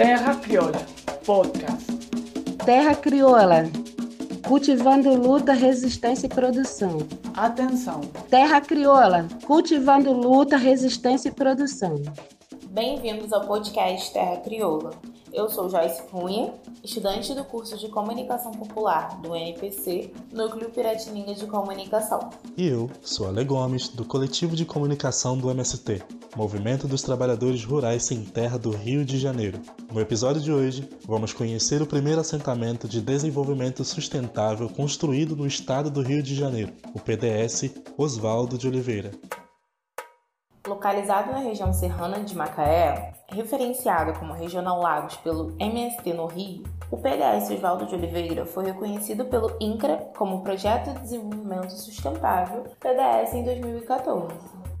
Terra Crioula Podcast. Terra Crioula. Cultivando luta, resistência e produção. Atenção. Terra Crioula. Cultivando luta, resistência e produção. Bem-vindos ao podcast Terra Crioula. Eu sou Joyce Cunha, estudante do curso de Comunicação Popular do NPC, Núcleo Piratininga de Comunicação. E eu sou Ale Gomes, do Coletivo de Comunicação do MST, Movimento dos Trabalhadores Rurais Sem Terra do Rio de Janeiro. No episódio de hoje, vamos conhecer o primeiro assentamento de desenvolvimento sustentável construído no estado do Rio de Janeiro, o PDS Oswaldo de Oliveira. Localizado na região serrana de Macaé, referenciado como Regional Lagos pelo MST no Rio, o PDS Oswaldo de Oliveira foi reconhecido pelo INCRA como Projeto de Desenvolvimento Sustentável PDS em 2014.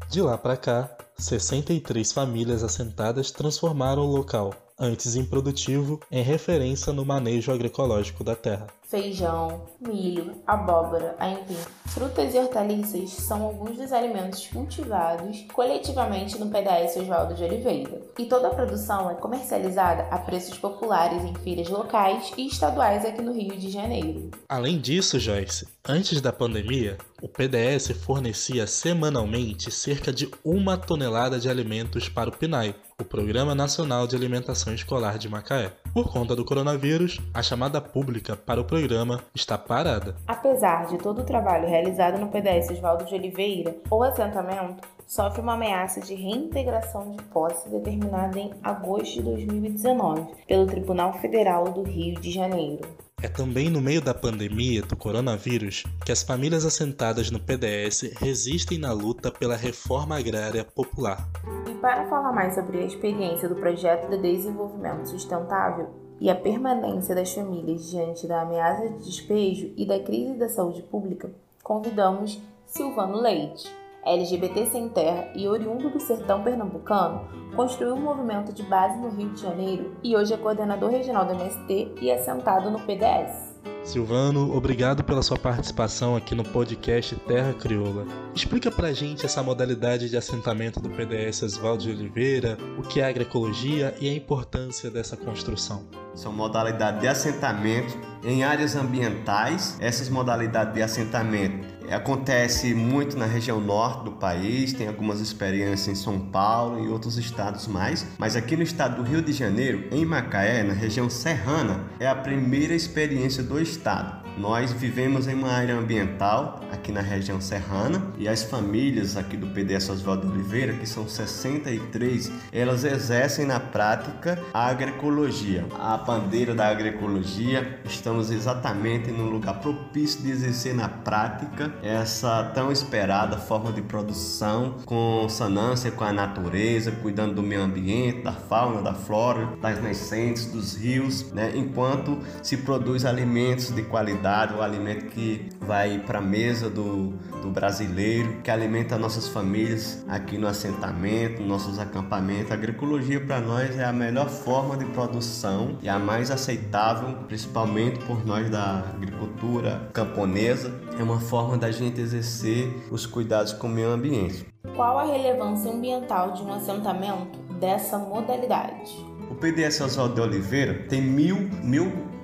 De lá para cá, 63 famílias assentadas transformaram o local, antes improdutivo, em referência no manejo agroecológico da terra. Feijão, milho, abóbora, aipim, frutas e hortaliças são alguns dos alimentos cultivados coletivamente no PDS Oswaldo de Oliveira. E toda a produção é comercializada a preços populares em feiras locais e estaduais aqui no Rio de Janeiro. Além disso, Joyce, antes da pandemia, o PDS fornecia semanalmente cerca de uma tonelada de alimentos para o PNAE, o Programa Nacional de Alimentação Escolar de Macaé. Por conta do coronavírus, a chamada pública para o programa está parada. Apesar de todo o trabalho realizado no PDS Oswaldo de Oliveira, o assentamento sofre uma ameaça de reintegração de posse determinada em agosto de 2019 pelo Tribunal Federal do Rio de Janeiro. É também no meio da pandemia do coronavírus que as famílias assentadas no PDS resistem na luta pela reforma agrária popular. E para falar mais sobre a experiência do projeto de desenvolvimento sustentável e a permanência das famílias diante da ameaça de despejo e da crise da saúde pública, convidamos Silvano Leite. LGBT Sem Terra e oriundo do sertão pernambucano, construiu um movimento de base no Rio de Janeiro e hoje é coordenador regional do MST e assentado no PDS. Silvano, obrigado pela sua participação aqui no podcast Terra Crioula. Explica pra gente essa modalidade de assentamento do PDS Oswaldo de Oliveira, o que é agroecologia e a importância dessa construção. São modalidades de assentamento em áreas ambientais. Essas modalidades de assentamento acontece muito na região norte do país, tem algumas experiências em São Paulo e outros estados mais, mas aqui no estado do Rio de Janeiro, em Macaé, na região serrana, é a primeira experiência do estado. Nós vivemos em uma área ambiental aqui na região serrana e as famílias aqui do PDS Oswaldo Oliveira, que são 63, elas exercem na prática a agroecologia. A bandeira da agroecologia, estamos exatamente no lugar propício de exercer na prática essa tão esperada forma de produção com sonância com a natureza, cuidando do meio ambiente, da fauna, da flora, das nascentes, dos rios, né? enquanto se produz alimentos de qualidade, o alimento que vai para a mesa do, do brasileiro, que alimenta nossas famílias aqui no assentamento, nossos acampamentos. A agroecologia para nós é a melhor forma de produção e a mais aceitável, principalmente por nós da agricultura camponesa. É uma forma da gente exercer os cuidados com o meio ambiente. Qual a relevância ambiental de um assentamento dessa modalidade? O PDS Oswaldo de Oliveira tem mil,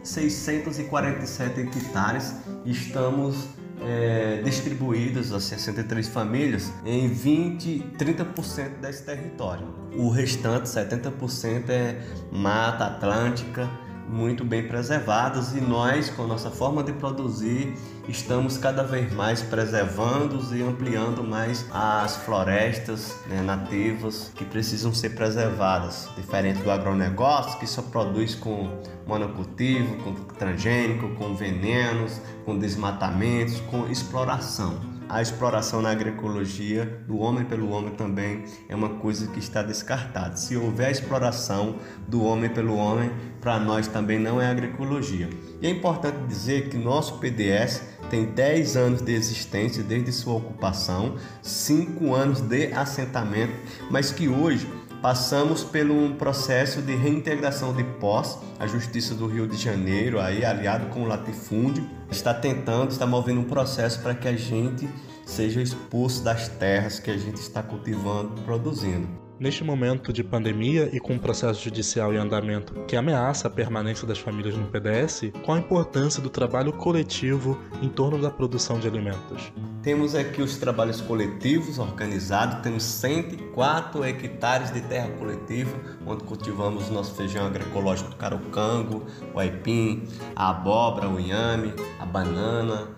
1.647 hectares estamos é, distribuídos, as 63 famílias, em 20, 30% desse território. O restante, 70%, é mata atlântica, muito bem preservadas e nós, com a nossa forma de produzir, estamos cada vez mais preservando e ampliando mais as florestas né, nativas que precisam ser preservadas, diferente do agronegócio que só produz com monocultivo, com transgênico, com venenos, com desmatamentos, com exploração a exploração na agroecologia do homem pelo homem também é uma coisa que está descartada. Se houver exploração do homem pelo homem, para nós também não é agroecologia. E é importante dizer que nosso PDS tem 10 anos de existência desde sua ocupação, 5 anos de assentamento, mas que hoje Passamos por um processo de reintegração de pós. A Justiça do Rio de Janeiro, aí aliado com o latifúndio, está tentando, está movendo um processo para que a gente seja expulso das terras que a gente está cultivando, produzindo. Neste momento de pandemia e com um processo judicial em andamento que ameaça a permanência das famílias no PDS, qual a importância do trabalho coletivo em torno da produção de alimentos? Temos aqui os trabalhos coletivos organizados, temos 104 hectares de terra coletiva, onde cultivamos o nosso feijão agroecológico do carocango, o aipim, a abóbora, o inhame, a banana,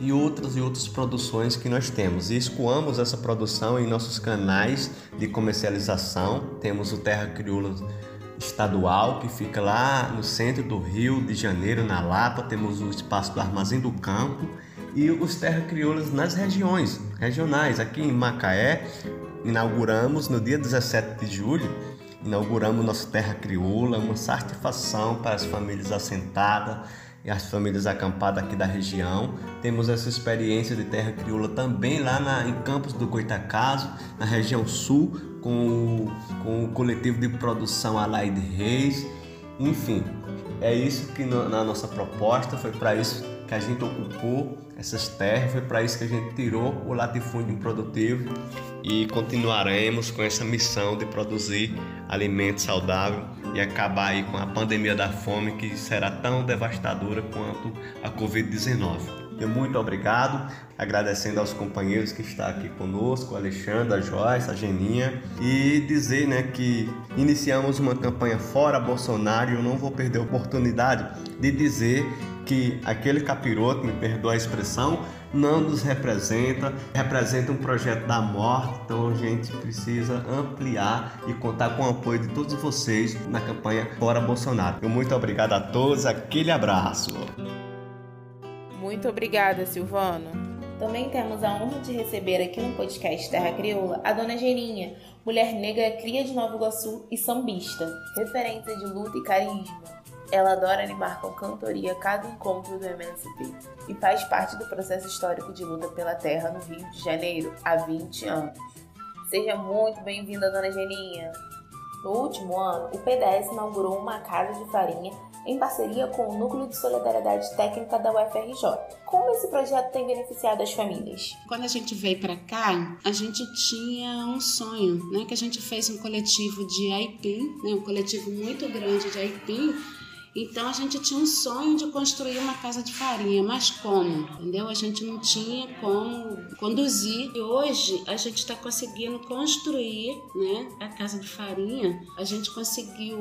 e outras e outras produções que nós temos. E escoamos essa produção em nossos canais de comercialização. Temos o Terra Crioula estadual que fica lá no centro do Rio de Janeiro, na Lapa. Temos o espaço do Armazém do Campo e os Terra Crioulas nas regiões regionais. Aqui em Macaé, inauguramos no dia 17 de julho inauguramos nossa terra crioula, uma satisfação para as famílias assentadas e as famílias acampadas aqui da região. Temos essa experiência de terra crioula também lá na, em Campos do Goitacaso, na região sul, com, com o coletivo de produção Alaide Reis. Enfim, é isso que no, na nossa proposta, foi para isso que a gente ocupou essas terras, foi para isso que a gente tirou o latifúndio produtivo e continuaremos com essa missão de produzir alimento saudável e acabar aí com a pandemia da fome que será tão devastadora quanto a Covid-19. Muito obrigado, agradecendo aos companheiros que estão aqui conosco, Alexandre, a Joyce, a Geninha, e dizer né, que iniciamos uma campanha fora Bolsonaro e eu não vou perder a oportunidade de dizer que aquele capiroto, me perdoa a expressão, não nos representa, representa um projeto da morte, então a gente precisa ampliar e contar com o apoio de todos vocês na campanha Fora Bolsonaro. Muito obrigado a todos, aquele abraço. Muito obrigada, Silvano. Também temos a honra de receber aqui no podcast Terra Crioula a Dona Geninha, mulher negra cria de Nova Iguaçu e sambista, referência de luta e carisma. Ela adora animar com cantoria cada encontro do MST e faz parte do processo histórico de luta pela terra no Rio de Janeiro há 20 anos. Seja muito bem-vinda, dona Geninha! No último ano, o PDS inaugurou uma casa de farinha em parceria com o Núcleo de Solidariedade Técnica da UFRJ. Como esse projeto tem beneficiado as famílias? Quando a gente veio para cá, a gente tinha um sonho, né? Que a gente fez um coletivo de aipim, né? Um coletivo muito grande de aipim então a gente tinha um sonho de construir uma casa de farinha, mas como? Entendeu? A gente não tinha como conduzir. E hoje a gente está conseguindo construir né, a casa de farinha. A gente conseguiu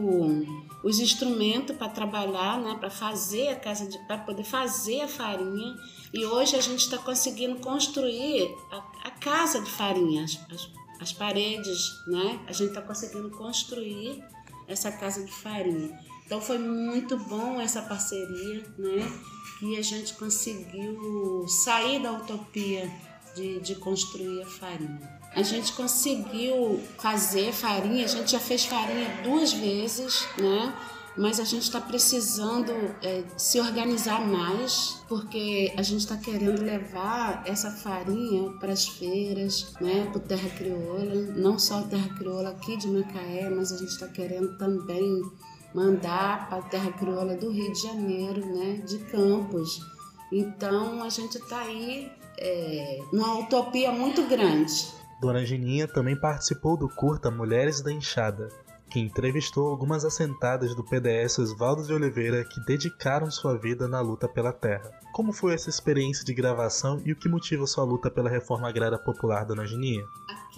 os instrumentos para trabalhar, né, para fazer a casa de, para poder fazer a farinha. E hoje a gente está conseguindo construir a, a, casa de farinha, as, as, as paredes, né? A gente está conseguindo construir essa casa de farinha. Então foi muito bom essa parceria, né? Que a gente conseguiu sair da utopia de, de construir a farinha. A gente conseguiu fazer farinha, a gente já fez farinha duas vezes, né? Mas a gente está precisando é, se organizar mais, porque a gente está querendo levar essa farinha para as feiras, né, para o Terra Crioula, não só a Terra Crioula aqui de Macaé, mas a gente está querendo também mandar para a terra crioula do Rio de Janeiro, né, de Campos. Então a gente está aí é, numa utopia muito grande. Dona Geninha também participou do curta Mulheres da Enxada, que entrevistou algumas assentadas do PDS Oswaldo de Oliveira que dedicaram sua vida na luta pela terra. Como foi essa experiência de gravação e o que motiva sua luta pela reforma agrária popular, Dona Geninha?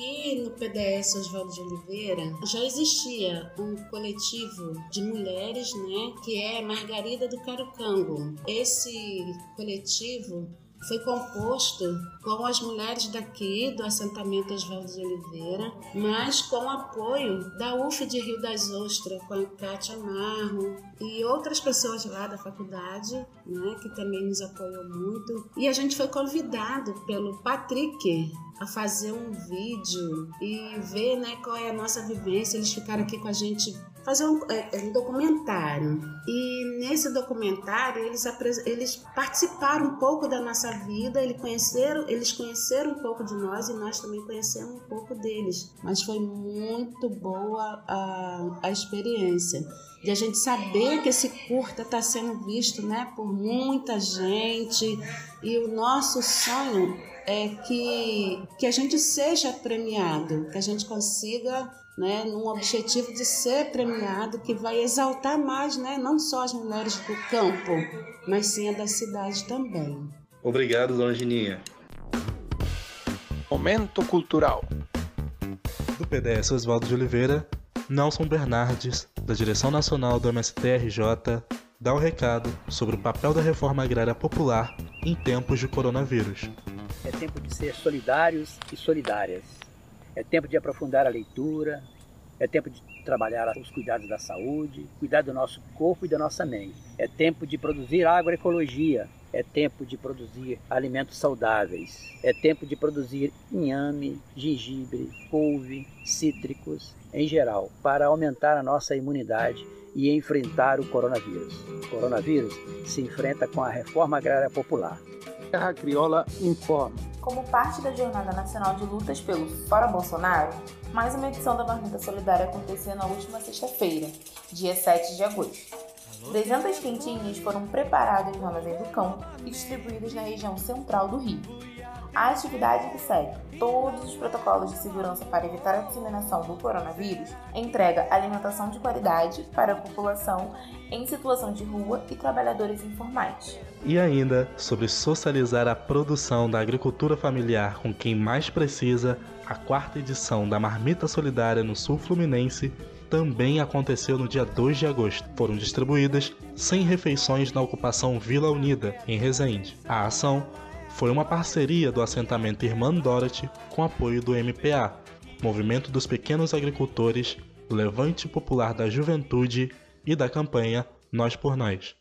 Aqui no PDS Oswaldo de Oliveira já existia um coletivo de mulheres, né, que é Margarida do Carucango. Esse coletivo foi composto com as mulheres daqui do assentamento Oswaldo de Oliveira, mas com apoio da UF de Rio das Ostras, com a Kátia Marro e outras pessoas lá da faculdade, né, que também nos apoiou muito. E a gente foi convidado pelo Patrick a fazer um vídeo e ver né, qual é a nossa vivência. Eles ficaram aqui com a gente fazer um, é, é, um documentário. E nesse documentário eles, eles participaram um pouco da nossa vida, eles conheceram, eles conheceram um pouco de nós e nós também conhecemos um pouco deles. Mas foi muito boa a, a experiência de a gente saber que esse curta está sendo visto né, por muita gente e o nosso sonho é que, que a gente seja premiado, que a gente consiga né, num objetivo de ser premiado que vai exaltar mais, né, não só as mulheres do campo, mas sim a da cidade também. Obrigado, Longininha. Momento cultural. Do PDS Oswaldo de Oliveira, Nelson Bernardes, da Direção Nacional do MSTRJ, dá o recado sobre o papel da reforma agrária popular em tempos de coronavírus. É tempo de ser solidários e solidárias. É tempo de aprofundar a leitura, é tempo de trabalhar os cuidados da saúde, cuidar do nosso corpo e da nossa mente. É tempo de produzir agroecologia, é tempo de produzir alimentos saudáveis. É tempo de produzir inhame, gengibre, couve, cítricos, em geral, para aumentar a nossa imunidade e enfrentar o coronavírus. O coronavírus se enfrenta com a reforma agrária popular. Terra Crioula informa. Como parte da Jornada Nacional de Lutas pelo Fora Bolsonaro, mais uma edição da Marmita Solidária aconteceu na última sexta-feira, dia 7 de agosto. 300 quentinhas foram preparadas no Armazém do Cão e distribuídas na região central do Rio. A atividade que segue todos os protocolos de segurança para evitar a disseminação do coronavírus entrega alimentação de qualidade para a população em situação de rua e trabalhadores informais. E ainda sobre socializar a produção da agricultura familiar com quem mais precisa, a quarta edição da Marmita Solidária no Sul Fluminense também aconteceu no dia 2 de agosto. Foram distribuídas 100 refeições na ocupação Vila Unida, em Resende. A ação foi uma parceria do assentamento Irmã Dorothy com apoio do MPA, Movimento dos Pequenos Agricultores, do Levante Popular da Juventude e da campanha Nós por Nós.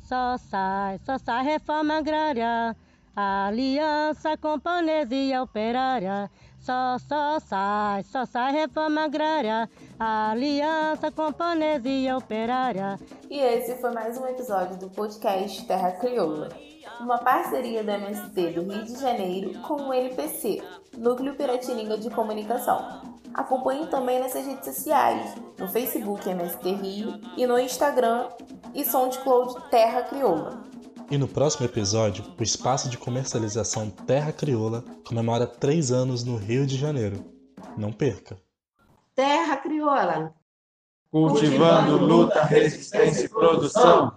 Só sai, só sai reforma agrária, aliança camponesa e operária. Só, só sai, só sai reforma agrária, aliança camponesa e operária. E esse foi mais um episódio do podcast Terra Crioula, uma parceria do MST do Rio de Janeiro com o NPC, Núcleo Piratininga de Comunicação. Acompanhe também nessas redes sociais, no Facebook MST Rio e no Instagram e SoundCloud Terra Crioula. E no próximo episódio, o espaço de comercialização Terra Crioula comemora três anos no Rio de Janeiro. Não perca! Terra Crioula. Cultivando luta, resistência e produção.